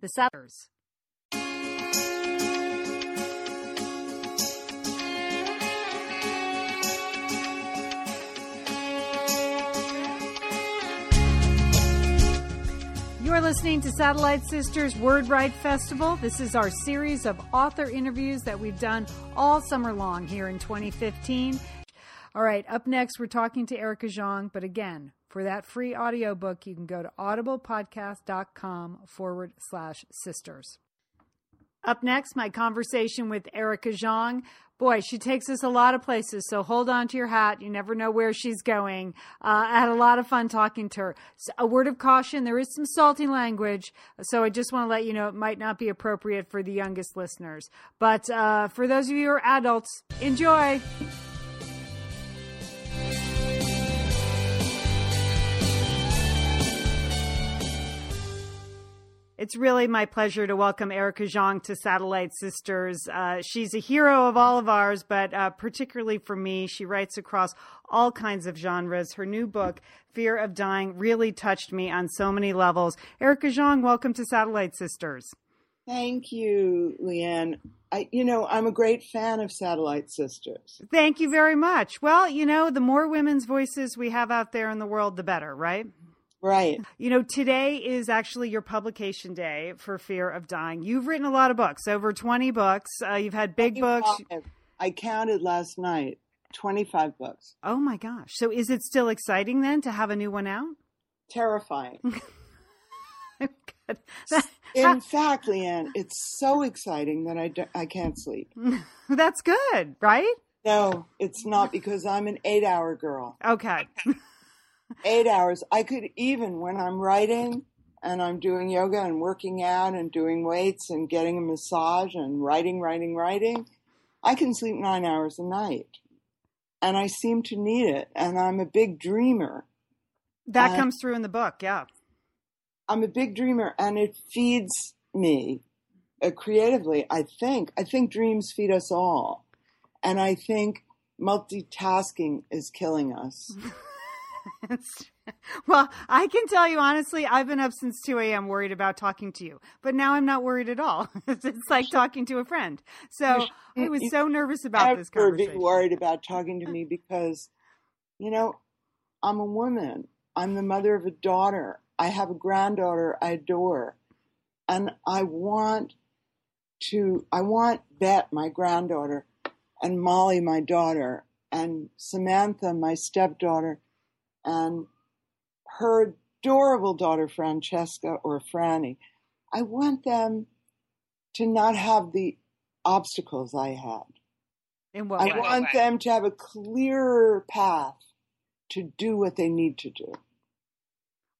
The Settlers. You're listening to Satellite Sisters Word Write Festival. This is our series of author interviews that we've done all summer long here in 2015. All right, up next, we're talking to Erica Jong. But again, for that free audiobook, you can go to audiblepodcast.com forward slash sisters. Up next, my conversation with Erica Jong. Boy, she takes us a lot of places, so hold on to your hat. You never know where she's going. Uh, I had a lot of fun talking to her. So a word of caution there is some salty language, so I just want to let you know it might not be appropriate for the youngest listeners. But uh, for those of you who are adults, enjoy. It's really my pleasure to welcome Erica Jong to Satellite Sisters. Uh, she's a hero of all of ours, but uh, particularly for me, she writes across all kinds of genres. Her new book, Fear of Dying, really touched me on so many levels. Erica Jong, welcome to Satellite Sisters. Thank you, Lian. I, you know, I'm a great fan of Satellite Sisters. Thank you very much. Well, you know, the more women's voices we have out there in the world, the better, right? Right. You know, today is actually your publication day for Fear of Dying. You've written a lot of books, over 20 books. Uh, you've had big books. I counted last night 25 books. Oh my gosh. So is it still exciting then to have a new one out? Terrifying. In fact, Lian, it's so exciting that I, do, I can't sleep. That's good, right? No, it's not because I'm an eight hour girl. Okay eight hours. I could even when I'm writing and I'm doing yoga and working out and doing weights and getting a massage and writing, writing, writing, I can sleep nine hours a night. And I seem to need it. And I'm a big dreamer. That comes through in the book, yeah. I'm a big dreamer and it feeds me uh, creatively, I think. I think dreams feed us all. And I think multitasking is killing us. well, I can tell you honestly, I've been up since 2 a.m. worried about talking to you, but now I'm not worried at all. it's like talking to a friend. So I was so nervous about this conversation. Be worried about talking to me because, you know, I'm a woman. I'm the mother of a daughter. I have a granddaughter I adore. And I want to, I want Bet, my granddaughter, and Molly, my daughter, and Samantha, my stepdaughter, and her adorable daughter Francesca or Franny. I want them to not have the obstacles I had. In what I way? want them to have a clearer path to do what they need to do.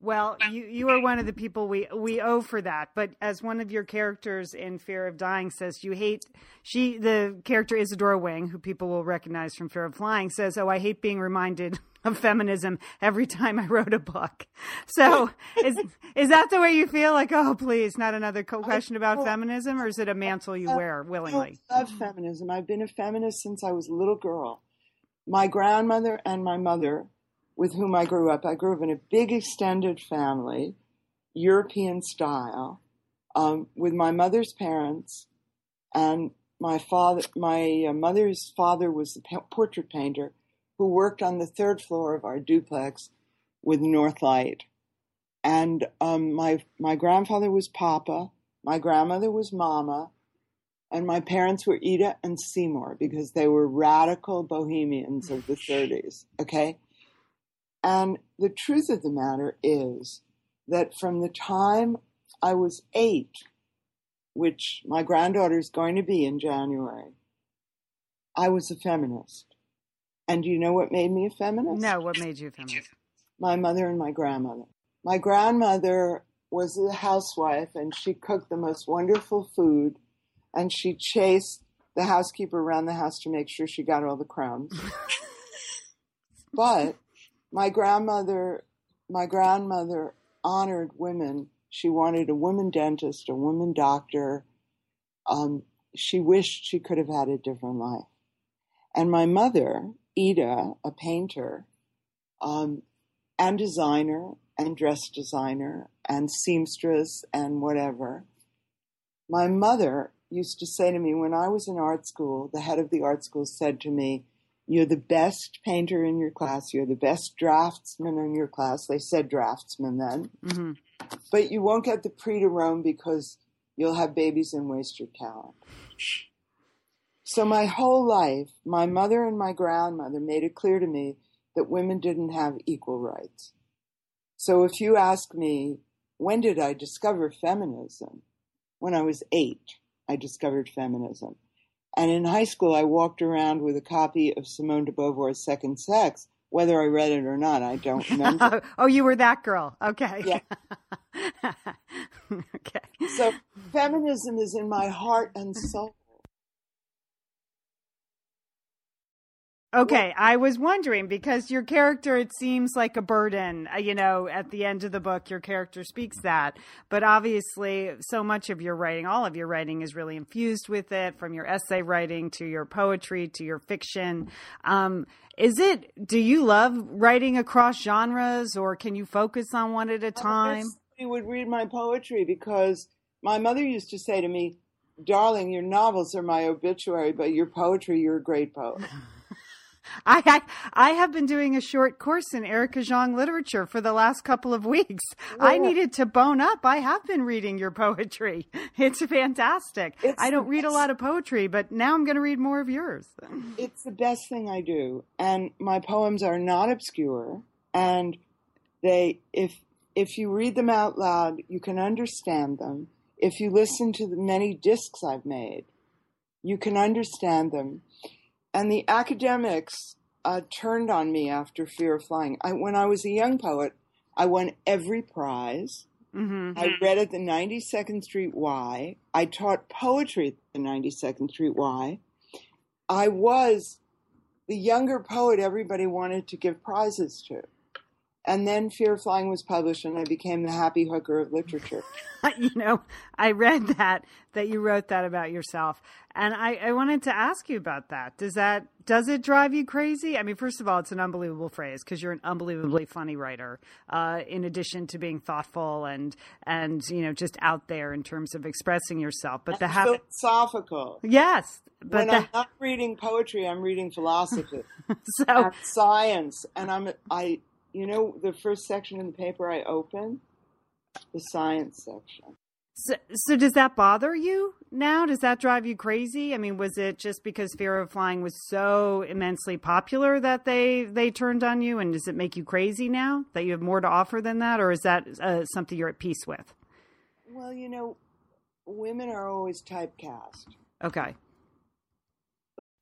Well, you, you are one of the people we, we owe for that. But as one of your characters in Fear of Dying says, you hate, she, the character Isadora Wing, who people will recognize from Fear of Flying, says, Oh, I hate being reminded of feminism every time I wrote a book. So is is that the way you feel? Like, oh, please, not another question about feminism, or is it a mantle you wear willingly? I love feminism. I've been a feminist since I was a little girl. My grandmother and my mother, with whom I grew up, I grew up in a big extended family, European style, um, with my mother's parents and my father. My uh, mother's father was a portrait painter who worked on the third floor of our duplex with Northlight. And um, my my grandfather was Papa, my grandmother was Mama, and my parents were Ida and Seymour because they were radical bohemians of the 30s. Okay, and the truth of the matter is that from the time I was eight, which my granddaughter is going to be in January, I was a feminist. And do you know what made me a feminist? No, what made you a feminist? My mother and my grandmother. My grandmother was a housewife and she cooked the most wonderful food and she chased the housekeeper around the house to make sure she got all the crumbs. but my grandmother my grandmother honored women. She wanted a woman dentist, a woman doctor. Um, she wished she could have had a different life. And my mother Ida, a painter, um, and designer and dress designer and seamstress and whatever. My mother used to say to me when I was in art school, the head of the art school said to me, You're the best painter in your class, you're the best draftsman in your class. They said draftsman then. Mm-hmm. But you won't get the prix de Rome because you'll have babies and waste your talent. So my whole life, my mother and my grandmother made it clear to me that women didn't have equal rights. So if you ask me, when did I discover feminism? When I was eight, I discovered feminism. And in high school, I walked around with a copy of Simone de Beauvoir's Second Sex. Whether I read it or not, I don't remember. oh, you were that girl. Okay. Yeah. okay. So feminism is in my heart and soul. Okay, I was wondering because your character, it seems like a burden. Uh, you know, at the end of the book, your character speaks that. But obviously, so much of your writing, all of your writing is really infused with it, from your essay writing to your poetry to your fiction. Um, is it, do you love writing across genres or can you focus on one at a time? You would read my poetry because my mother used to say to me, Darling, your novels are my obituary, but your poetry, you're a great poet. I, I, I have been doing a short course in Erica Jong literature for the last couple of weeks. Yeah. I needed to bone up. I have been reading your poetry. It's fantastic. It's I don't read a lot of poetry, but now I'm going to read more of yours. It's the best thing I do, and my poems are not obscure. And they, if if you read them out loud, you can understand them. If you listen to the many discs I've made, you can understand them and the academics uh, turned on me after Fear of Flying. I, when I was a young poet, I won every prize. Mm-hmm. I read at the 92nd Street Y. I taught poetry at the 92nd Street Y. I was the younger poet everybody wanted to give prizes to. And then Fear of Flying was published, and I became the happy hooker of literature. you know, I read that that you wrote that about yourself, and I, I wanted to ask you about that. Does that does it drive you crazy? I mean, first of all, it's an unbelievable phrase because you're an unbelievably funny writer. Uh, in addition to being thoughtful and and you know just out there in terms of expressing yourself, but the ha- philosophical. Yes, but when the... I'm not reading poetry, I'm reading philosophy, so and science, and I'm I you know the first section in the paper I open? The science section. So, so does that bother you now? Does that drive you crazy? I mean, was it just because Fear of Flying was so immensely popular that they they turned on you, and does it make you crazy now that you have more to offer than that, or is that uh, something you're at peace with? Well, you know, women are always typecast. Okay.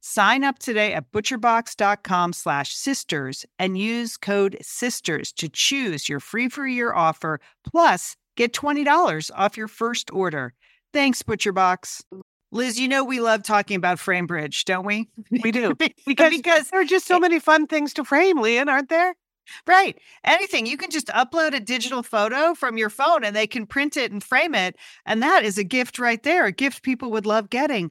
Sign up today at butcherbox.com slash sisters and use code SISTERS to choose your free for year offer, plus get $20 off your first order. Thanks, ButcherBox. Liz, you know we love talking about Framebridge, don't we? We do. because, because there are just so many fun things to frame, Lian, aren't there? Right. Anything. You can just upload a digital photo from your phone and they can print it and frame it. And that is a gift right there, a gift people would love getting.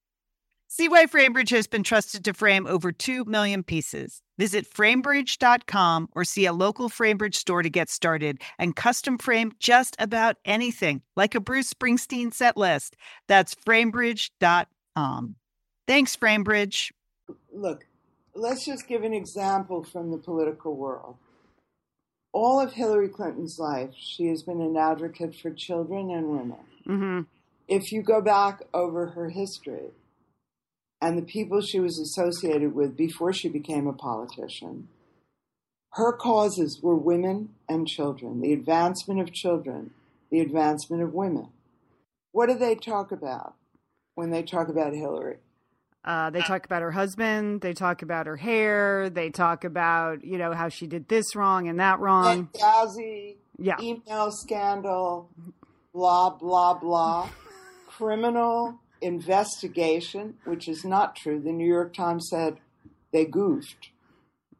See why Framebridge has been trusted to frame over 2 million pieces. Visit framebridge.com or see a local Framebridge store to get started and custom frame just about anything, like a Bruce Springsteen set list. That's framebridge.com. Thanks, Framebridge. Look, let's just give an example from the political world. All of Hillary Clinton's life, she has been an advocate for children and women. Mm-hmm. If you go back over her history and the people she was associated with before she became a politician, her causes were women and children, the advancement of children, the advancement of women. What do they talk about when they talk about Hillary? Uh, they talk about her husband. They talk about her hair. They talk about you know how she did this wrong and that wrong. Benghazi, Yeah. email scandal, blah, blah, blah. Criminal investigation, which is not true. The New York Times said they goofed.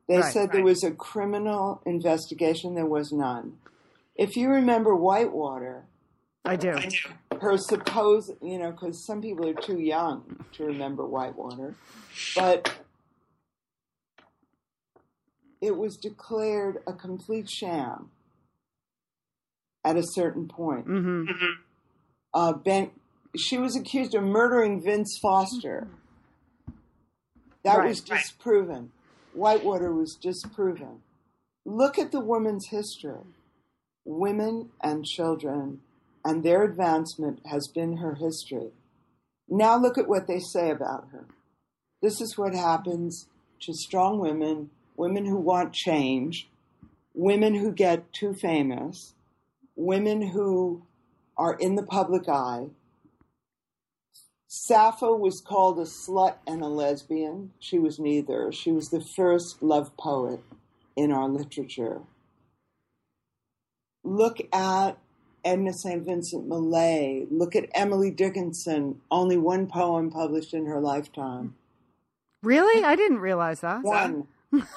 They Right, said there was a criminal investigation, there was none. If you remember Whitewater, I do. her supposed, you know, because some people are too young to remember Whitewater, but it was declared a complete sham at a certain point. hmm Uh, ben, she was accused of murdering Vince Foster. Mm-hmm. That Right, was disproven. Whitewater was disproven. Look at the woman's history. Women and children and their advancement has been her history. Now look at what they say about her. This is what happens to strong women, women who want change, women who get too famous, women who are in the public eye. Sappho was called a slut and a lesbian. She was neither. She was the first love poet in our literature. Look at Edna St. Vincent Millay. Look at Emily Dickinson. Only one poem published in her lifetime. Really? I didn't realize that. One.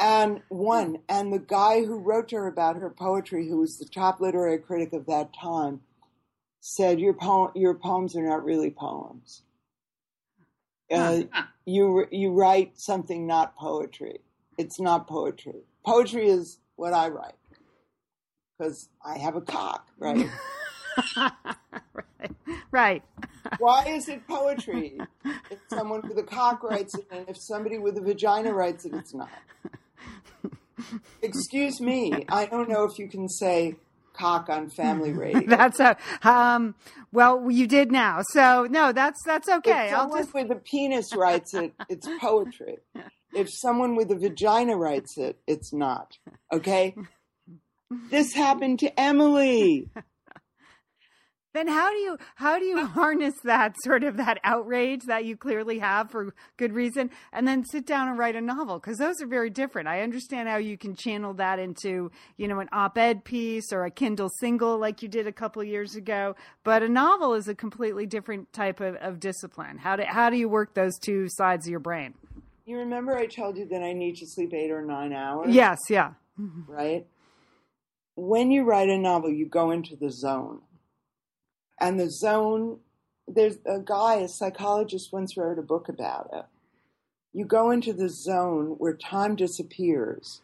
and one. And the guy who wrote to her about her poetry, who was the top literary critic of that time, said, Your, po- your poems are not really poems. Uh, you, you write something not poetry. It's not poetry. Poetry is what I write because I have a cock, right? right. Right. Why is it poetry? If someone with a cock writes it, and if somebody with a vagina writes it, it's not. Excuse me, I don't know if you can say cock on family radio. That's a um. Well, you did now, so no, that's that's okay. if I'll someone just with a penis writes it, it's poetry. If someone with a vagina writes it, it's not. Okay? This happened to Emily. Then how do you how do you harness that sort of that outrage that you clearly have for good reason and then sit down and write a novel because those are very different. I understand how you can channel that into, you know, an op-ed piece or a Kindle single like you did a couple years ago, but a novel is a completely different type of, of discipline. How do how do you work those two sides of your brain? You remember I told you that I need to sleep 8 or 9 hours? Yes, yeah. Mm-hmm. Right? When you write a novel, you go into the zone and the zone there's a guy a psychologist once wrote a book about it. You go into the zone where time disappears.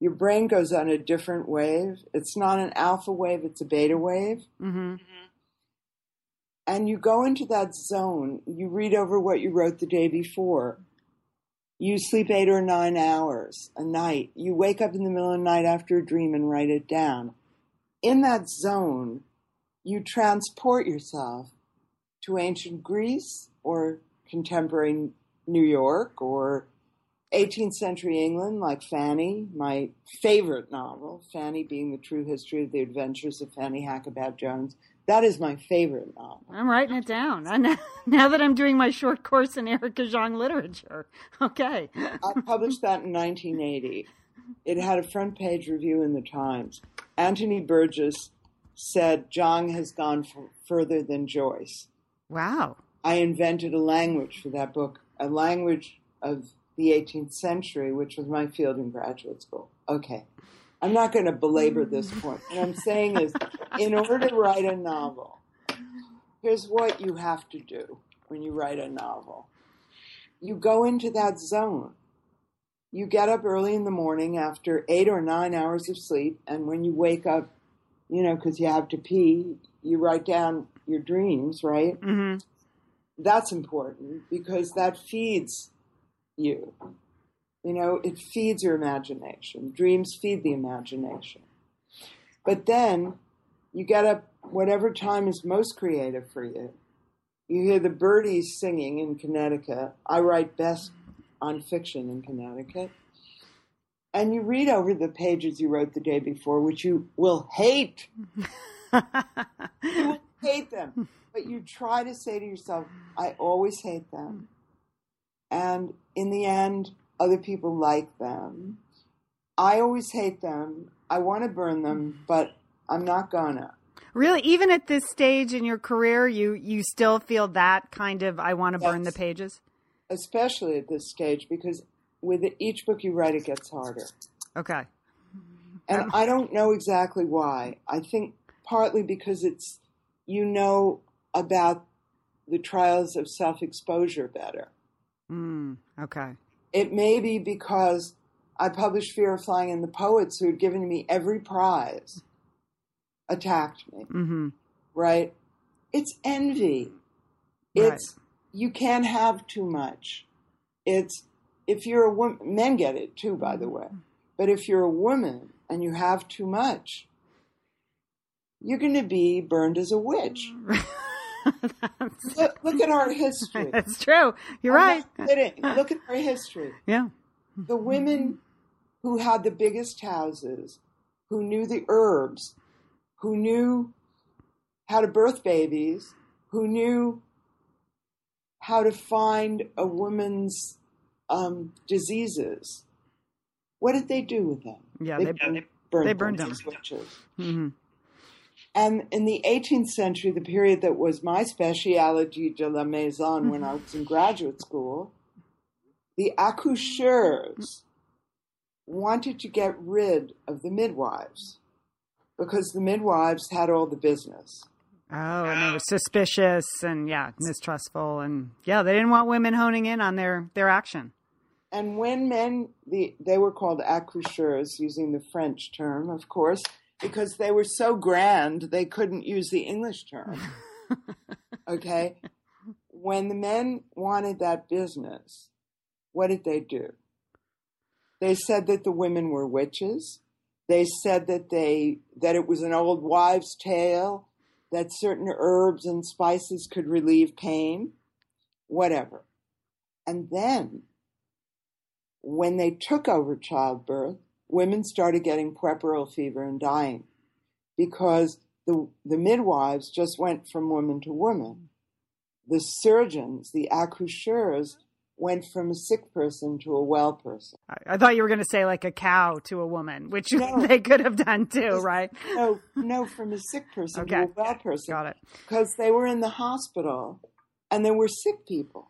Your brain goes on a different wave. It's not an alpha wave it's a beta wave. Mm-hmm. and you go into that zone you read over what you wrote the day before. You sleep eight or nine hours a night. You wake up in the middle of the night after a dream and write it down. In that zone you transport yourself to ancient Greece or contemporary New York or 18th century England, like Fanny, my favorite novel, Fanny being the true history of the adventures of Fanny Hackabout-Jones. That is my favorite novel. I'm writing it down. I know, now that I'm doing my short course in Erica Jong literature. Okay. I published that in 1980. It had a front page review in the Times. Anthony Burgess said Jong has gone f- further than Joyce. Wow. I invented a language for that book, a language of the 18th century, which was my field in graduate school. Okay. I'm not going to belabor this point. What I'm saying is, in order to write a novel, here's what you have to do when you write a novel you go into that zone. You get up early in the morning after eight or nine hours of sleep, and when you wake up, you know, because you have to pee, you write down your dreams, right? Mm-hmm. That's important because that feeds you. You know, it feeds your imagination. Dreams feed the imagination. But then you get up whatever time is most creative for you. You hear the birdies singing in Connecticut. I write best on fiction in Connecticut. And you read over the pages you wrote the day before, which you will hate. you will hate them. But you try to say to yourself, I always hate them. And in the end, other people like them. I always hate them. I want to burn them, but I'm not gonna. Really, even at this stage in your career, you you still feel that kind of I want to burn the pages. Especially at this stage, because with each book you write, it gets harder. Okay. And I don't know exactly why. I think partly because it's, you know about the trials of self exposure better. Mm, okay. It may be because I published Fear of Flying and the poets who had given me every prize attacked me, Mm-hmm. right? It's envy. Right. It's, you can't have too much. It's, if you're a woman, men get it too, by the way. Mm-hmm. But if you're a woman and you have too much, you're going to be burned as a witch. Look, look at our history. That's true. You're I'm right. Look at our history. Yeah. The women who had the biggest houses, who knew the herbs, who knew how to birth babies, who knew how to find a woman's um, diseases. What did they do with them? Yeah, they, they- burned, burned they burned them. witches. Mm-hmm. And in the 18th century, the period that was my speciality de la maison when I was in graduate school, the accoucheurs wanted to get rid of the midwives because the midwives had all the business. Oh, and they were suspicious and yeah, mistrustful and yeah, they didn't want women honing in on their their action. And when men, the, they were called accoucheurs, using the French term, of course, because they were so grand they couldn't use the English term. okay? When the men wanted that business, what did they do? They said that the women were witches. They said that they that it was an old wives' tale, that certain herbs and spices could relieve pain, whatever. And then when they took over childbirth, women started getting puerperal fever and dying because the the, midwives just went from woman to woman. The surgeons, the accoucheurs, went from a sick person to a well person. I, I thought you were going to say like a cow to a woman, which No. they could have done too, right? No, no, from a sick person Okay. to a well person. Got it. Because they were in the hospital and there were sick people.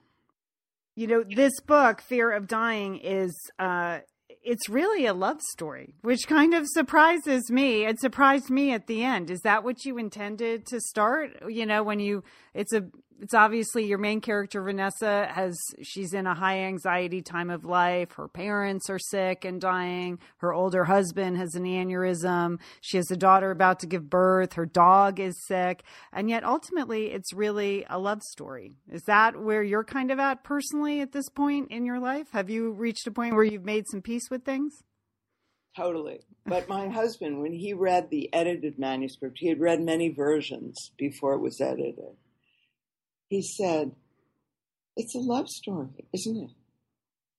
You know, this book, Fear of Dying, is uh it's really a love story, which kind of surprises me. It surprised me at the end. Is that what you intended to start? You know, when you it's a it's obviously your main character Vanessa has she's in a high anxiety time of life. Her parents are sick and dying. Her older husband has an aneurysm. She has a daughter about to give birth. Her dog is sick. And yet ultimately it's really a love story. Is that where you're kind of at personally at this point in your life? Have you reached a point where you've made some peace with things? Totally. But my husband, when he read the edited manuscript, he had read many versions before it was edited. He said, It's a love story, isn't it?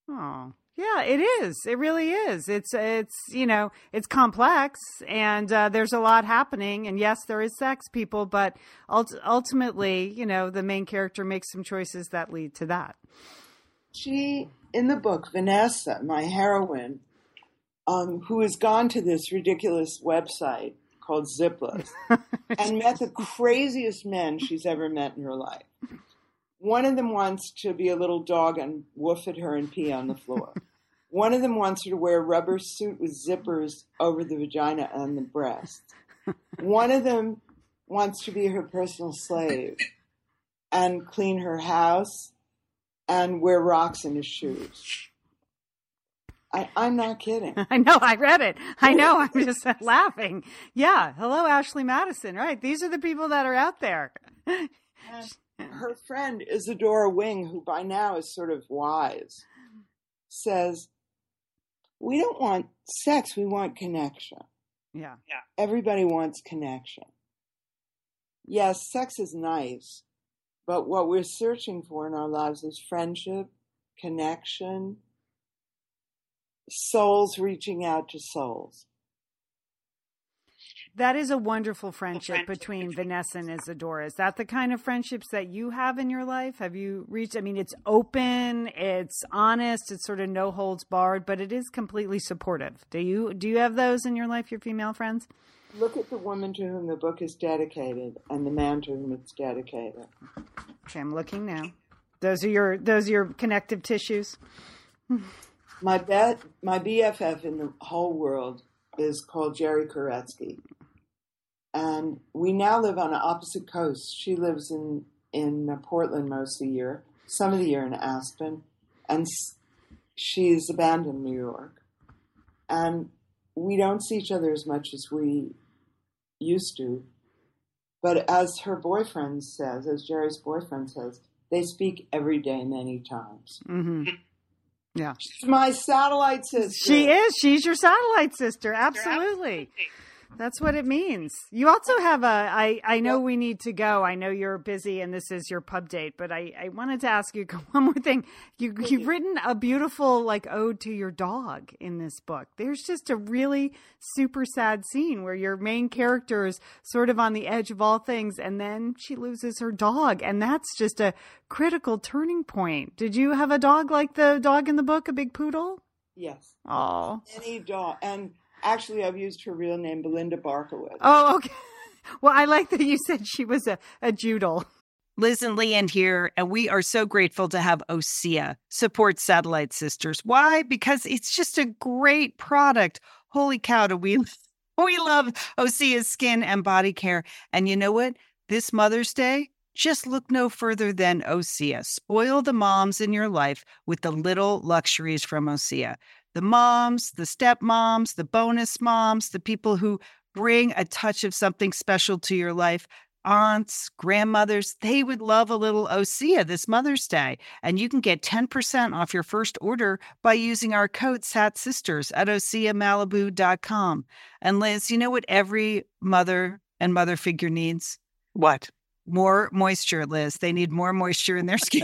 Oh, yeah, it is. It really is. It's it's you know it's complex and uh, there's a lot happening. And yes, there is sex, people, but ult- ultimately, you know, the main character makes some choices that lead to that. She, in the book, Vanessa, my heroine, um, who has gone to this ridiculous website called Zipless and met the craziest men she's ever met in her life. One of them wants to be a little dog and woof at her and pee on the floor. One of them wants her to wear a rubber suit with zippers over the vagina and the breast. One of them wants to be her personal slave and clean her house and wear rocks in his shoes. I, I'm not kidding. I know. I read it. I know. I'm just laughing. Yeah. Hello, Ashley Madison. Right. These are the people that are out there. Her friend Isadora Wing, who by now is sort of wise, says, We don't want sex, we want connection. Yeah. Yeah. Everybody wants connection. Yes, sex is nice, but what we're searching for in our lives is friendship, connection, souls reaching out to souls. That is a wonderful friendship between Vanessa and Isadora. Is that the kind of friendships that you have in your life? Have you reached? I mean, it's open, it's honest, it's sort of no holds barred, but it is completely supportive. Do you do you have those in your life? Your female friends? Look at the woman to whom the book is dedicated and the man to whom it's dedicated. Okay, I'm looking now. Those are your those are your connective tissues. My bet, my BFF in the whole world is called Jerry Koretsky, and we now live on the opposite coast. She lives in in uh, Portland most of the year, some of the year in Aspen, and she's abandoned New York, and we don't see each other as much as we used to. But as her boyfriend says, as Jerry's boyfriend says, they speak every day, many times. hmm Yeah, She's my satellite sister. she is. She's your satellite sister. Absolutely. That's what it means. You also have a. I I know we need to go. I know you're busy, and this is your pub date. But I I wanted to ask you one more thing. You you've written a beautiful like ode to your dog in this book. There's just a really super sad scene where your main character is sort of on the edge of all things, and then she loses her dog, and that's just a critical turning point. Did you have a dog like the dog in the book, a big poodle? Yes. Oh, Any dog. And actually, I've used her real name, Belinda Barkowitz. Oh, okay. Well, I like that you said she was a, a Joodle. Liz and Lian here, and we are so grateful to have Osea support Satellite Sisters. Why? Because it's just a great product. Holy cow, do we we love Osea's skin and body care. And you know what? This Mother's Day, just look no further than Osea. Spoil the moms in your life with the little luxuries from Osea. The moms, the stepmoms, the bonus moms, the people who bring a touch of something special to your life aunts, grandmothers, they would love a little Osea this Mother's Day. And you can get 10% off your first order by using our code SATSisters at OseaMalibu.com. And Liz, you know what every mother and mother figure needs? What? More moisture, Liz. They need more moisture in their skin.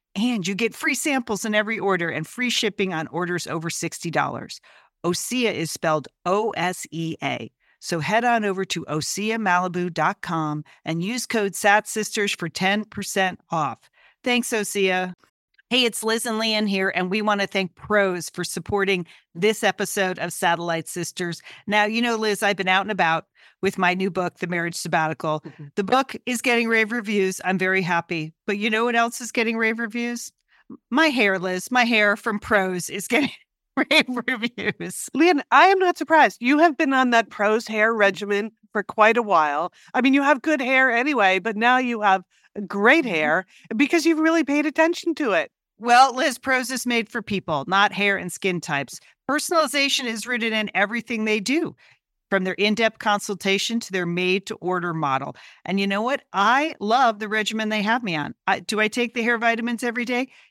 And you get free samples in every order and free shipping on orders over $60. Osea is spelled O S E A. So head on over to OseaMalibu.com and use code SATSisters for 10% off. Thanks, Osea. Hey, it's Liz and Lian here, and we want to thank Prose for supporting this episode of Satellite Sisters. Now, you know, Liz, I've been out and about with my new book, The Marriage Sabbatical. Mhm. The book is getting rave reviews. I'm very happy. But you know what else is getting rave reviews? My hair, Liz, my hair from Prose is getting rave reviews. Lian, I am not surprised. You have been on that prose hair regimen for quite a while. I mean, you have good hair anyway, but now you have great hair because you've really paid attention to it. Well, Liz, Prose is made for people, not hair and skin types. Personalization is rooted in everything they do, from their in depth consultation to their made to order model. And you know what? I love the regimen they have me on. I, do I take the hair vitamins every day?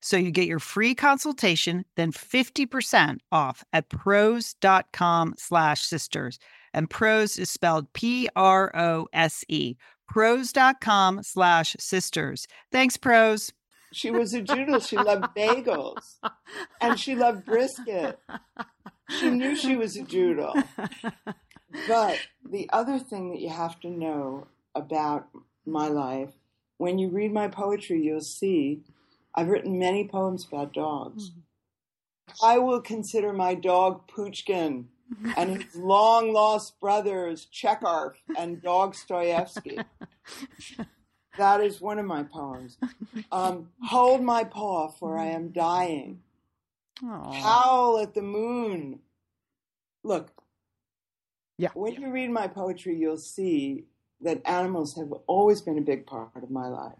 So you get your free consultation, then 50% off at prose.com slash sisters. And prose is spelled P-R-O-S-E. Prose.com slash sisters. Thanks, prose. She was a Doodle. She loved bagels and she loved brisket. She knew she was a Doodle. But the other thing that you have to know about my life, when you read my poetry, you'll see I've written many poems about dogs. I will consider my dog Pushkin and his long lost brothers Chekhov and Dostoevsky. That is one of my poems. Um, Hold my paw, for I am dying. Aw. Howl at the moon. Look, Yeah. when you read my poetry, you'll see that animals have always been a big part of my life.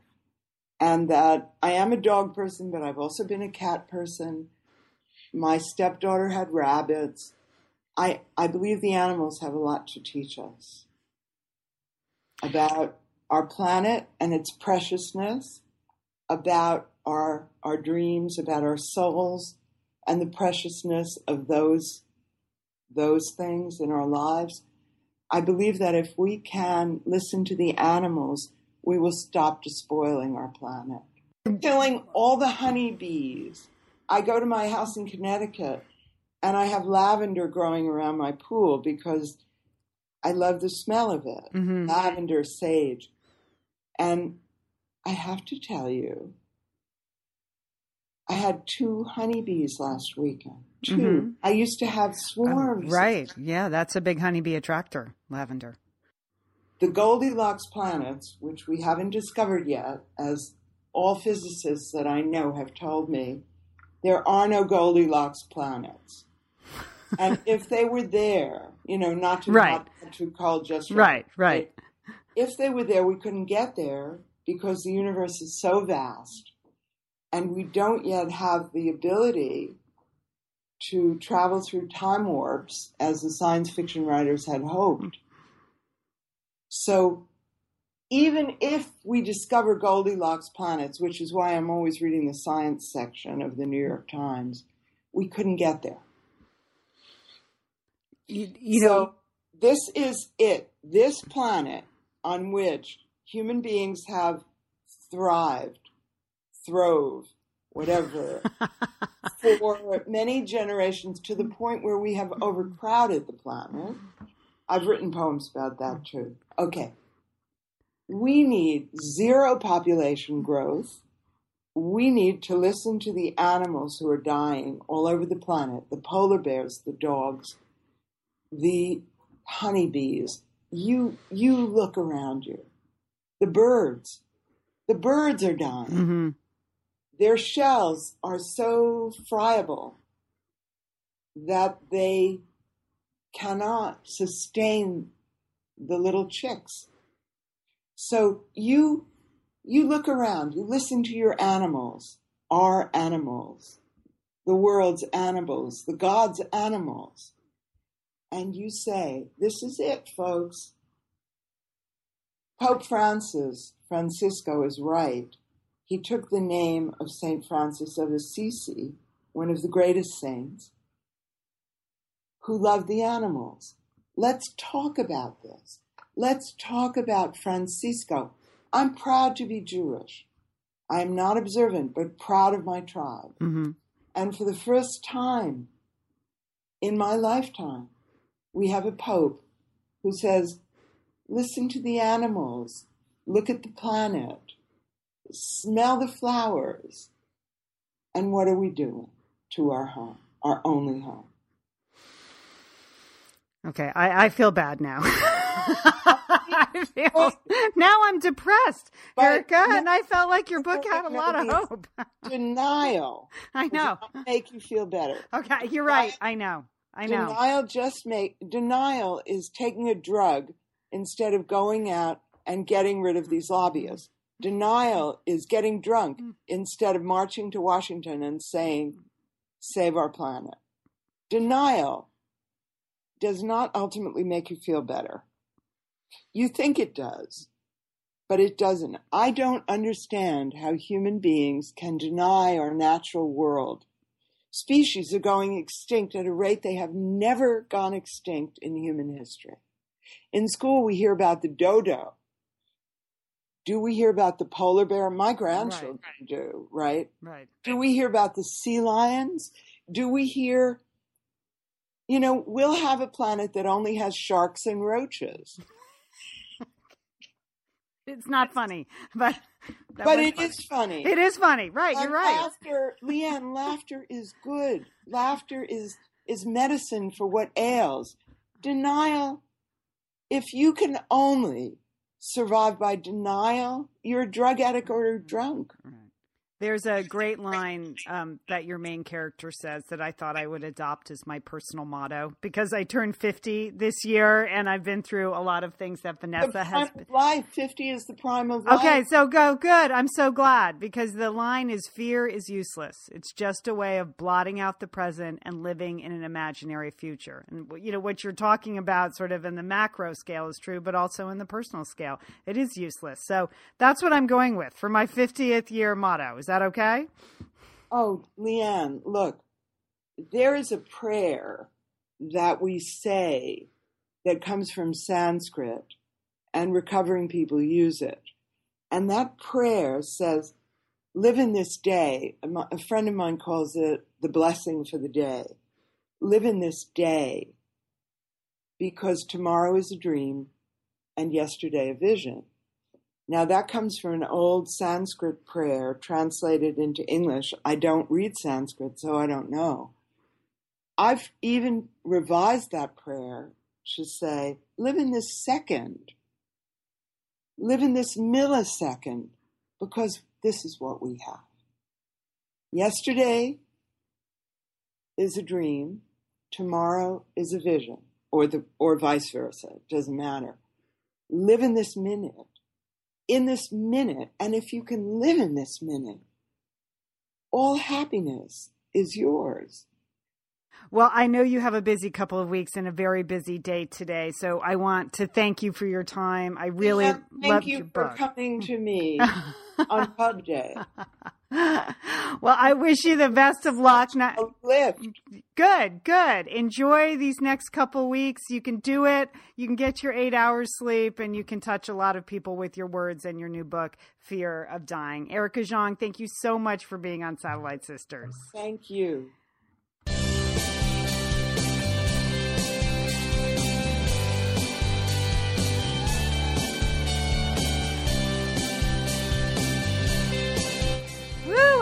And that I am a dog person, but I've also been a cat person. My stepdaughter had rabbits. I, I believe the animals have a lot to teach us about our planet and its preciousness, about our, our dreams, about our souls, and the preciousness of those, those things in our lives. I believe that if we can listen to the animals, we will stop despoiling our planet. Killing all the honeybees. I go to my house in Connecticut and I have lavender growing around my pool because I love the smell of it Mhm. lavender, sage. And I have to tell you, I had two honeybees last weekend. 2 Mhm. I used to have swarms. Oh, right. Yeah, that's a big honeybee attractor, lavender. The Goldilocks planets, which we haven't discovered yet, as all physicists that I know have told me, there are no Goldilocks planets. and if they were there, you know, not to Right. not too cold, just Right, right. If they were there, we couldn't get there because the universe is so vast, and we don't yet have the ability to travel through time warps as the science fiction writers had hoped. So, even if we discover Goldilocks planets, which is why I'm always reading the science section of the New York Times, we couldn't get there. You, you so, know, this is it. This planet on which human beings have thrived, throve, whatever, for many generations to the point where we have overcrowded the planet. I've written poems about that too. Okay. We need zero population growth. We need to listen to the animals who are dying all over the planet the polar bears, the dogs, the honeybees. You, you look around you. The birds. The birds are dying hmm their shells are so friable that they cannot sustain the little chicks. So you you look around, you listen to your animals, our animals, the world's animals, the God's animals, and you say, This is it, folks. Pope Francis, Francisco is right he took the name of St. Francis of Assisi, one of the greatest saints, who love the animals. Let's talk about this. Let's talk about Francisco. I'm proud to be Jewish. I am not observant, but proud of my tribe. hmm And for the first time in my lifetime, we have a pope who says, listen to the animals, look at the planet, smell the flowers. And what are we doing to our home, our only home? Okay, I, I feel bad now. I feel now I'm depressed, But- Erica, and I felt like your book had a lot of hope. Denial I know. make you feel better. Okay, you're right. I know. I know. Denial just make denial is taking a drug instead of going out and getting rid of these lobbyists. Denial is getting drunk Mm. instead of marching to Washington and saying, save our planet. Denial does not ultimately make you feel better. You think it does, but it doesn't. I don't understand how human beings can deny our natural world. Species are going extinct at a rate they have never gone extinct in human history. In school, we hear about the dodo. Do we hear about the polar bear? My grandchildren do, right? Right. Do we hear about the sea lions? Do we hear, you know, we'll have a planet that only has sharks and roaches. It's not funny, but but it funny. is funny. It is funny, right? And You're right. Laughter, Lian, laughter is good. Laughter is is medicine for what ails. Denial, if you can only survive by denial, you're a drug addict or a mm-hmm. drunk. Right. There's a great line um, that your main character says that I thought I would adopt as my personal motto because I turned 50 this year and I've been through a lot of things that The Vanessa has. of life, 50 is the prime of life. Okay, so go good. I'm so glad because the line is fear is useless. It's just a way of blotting out the present and living in an imaginary future. And you know what you're talking about sort of in the macro scale is true, but also in the personal scale. It is useless. So that's what I'm going with for my 50th year motto. Is that okay? Oh, Lian, look, there is a prayer that we say that comes from Sanskrit, and recovering people use it. And that prayer says, Live in this day. A A friend of mine calls it the blessing for the day. Live in this day because tomorrow is a dream and yesterday a vision. Now, that comes from an old Sanskrit prayer translated into English. I don't read Sanskrit, so I don't know. I've even revised that prayer to say, live in this second, live in this millisecond, because this is what we have. Yesterday is a dream, tomorrow is a vision, or the or vice versa. It doesn't matter. Live in this minute. In this minute, and if you can live in this minute, all happiness is yours. Well, I know you have a busy couple of weeks and a very busy day today, so I want to thank you for your time. I really yeah, thank you your for book. coming to me on Pub Day. well, I wish you the best of luck. Not, good, good. Enjoy these next couple weeks. You can do it. You can get your eight hours sleep, and you can touch a lot of people with your words and your new book, Fear of Dying. Erica Jong, thank you so much for being on Satellite Sisters. Thank you.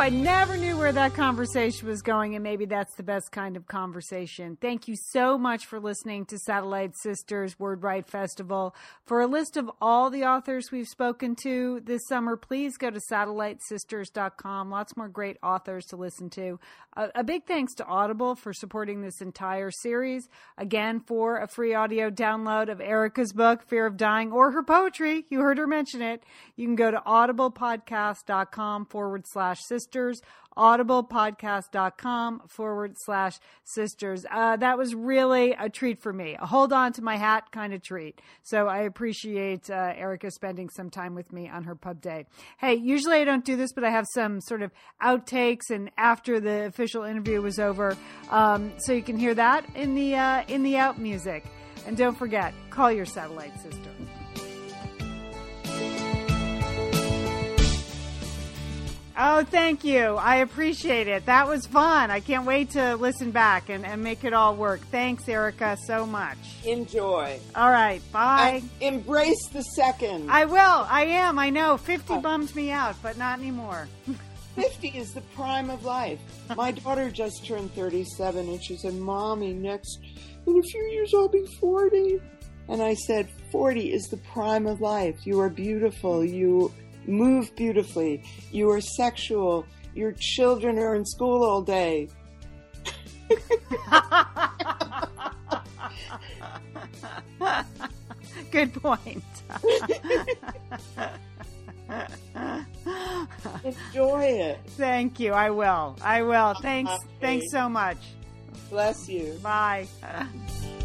I never knew where that conversation was going, and maybe that's the best kind of conversation. Thank you so much for listening to Satellite Sisters Word Right Festival. For a list of all the authors we've spoken to this summer, please go to satellitesisters.com. Lots more great authors to listen to. A, a big thanks to Audible for supporting this entire series. Again, for a free audio download of Erica's book, Fear of Dying, or her poetry, you heard her mention it, you can go to audiblepodcast.com forward slash sisters, audiblepodcast.com forward slash sisters. Uh, that was really a treat for me, a hold on to my hat kind of treat. So I appreciate uh, Erica spending some time with me on her pub day. Hey, usually I don't do this, but I have some sort of outtakes and after the official interview was over, um, so you can hear that in the uh, in the out music. And don't forget, call your satellite sister. Oh, thank you. I appreciate it. That was fun. I can't wait to listen back and, and make it all work. Thanks, Erica, so much. Enjoy. All right. Bye. And embrace the second. I will. I am. I know. 50 bums me out, but not anymore. 50 is the prime of life. My daughter just turned 37 and she said, Mommy, next, in a few years I'll be 40. And I said, 40 is the prime of life. You are beautiful. You move beautifully. You are sexual. Your children are in school all day. Good point. Enjoy it. Thank you. I will. I will. Thanks. Thanks so much. Bless you. Bye.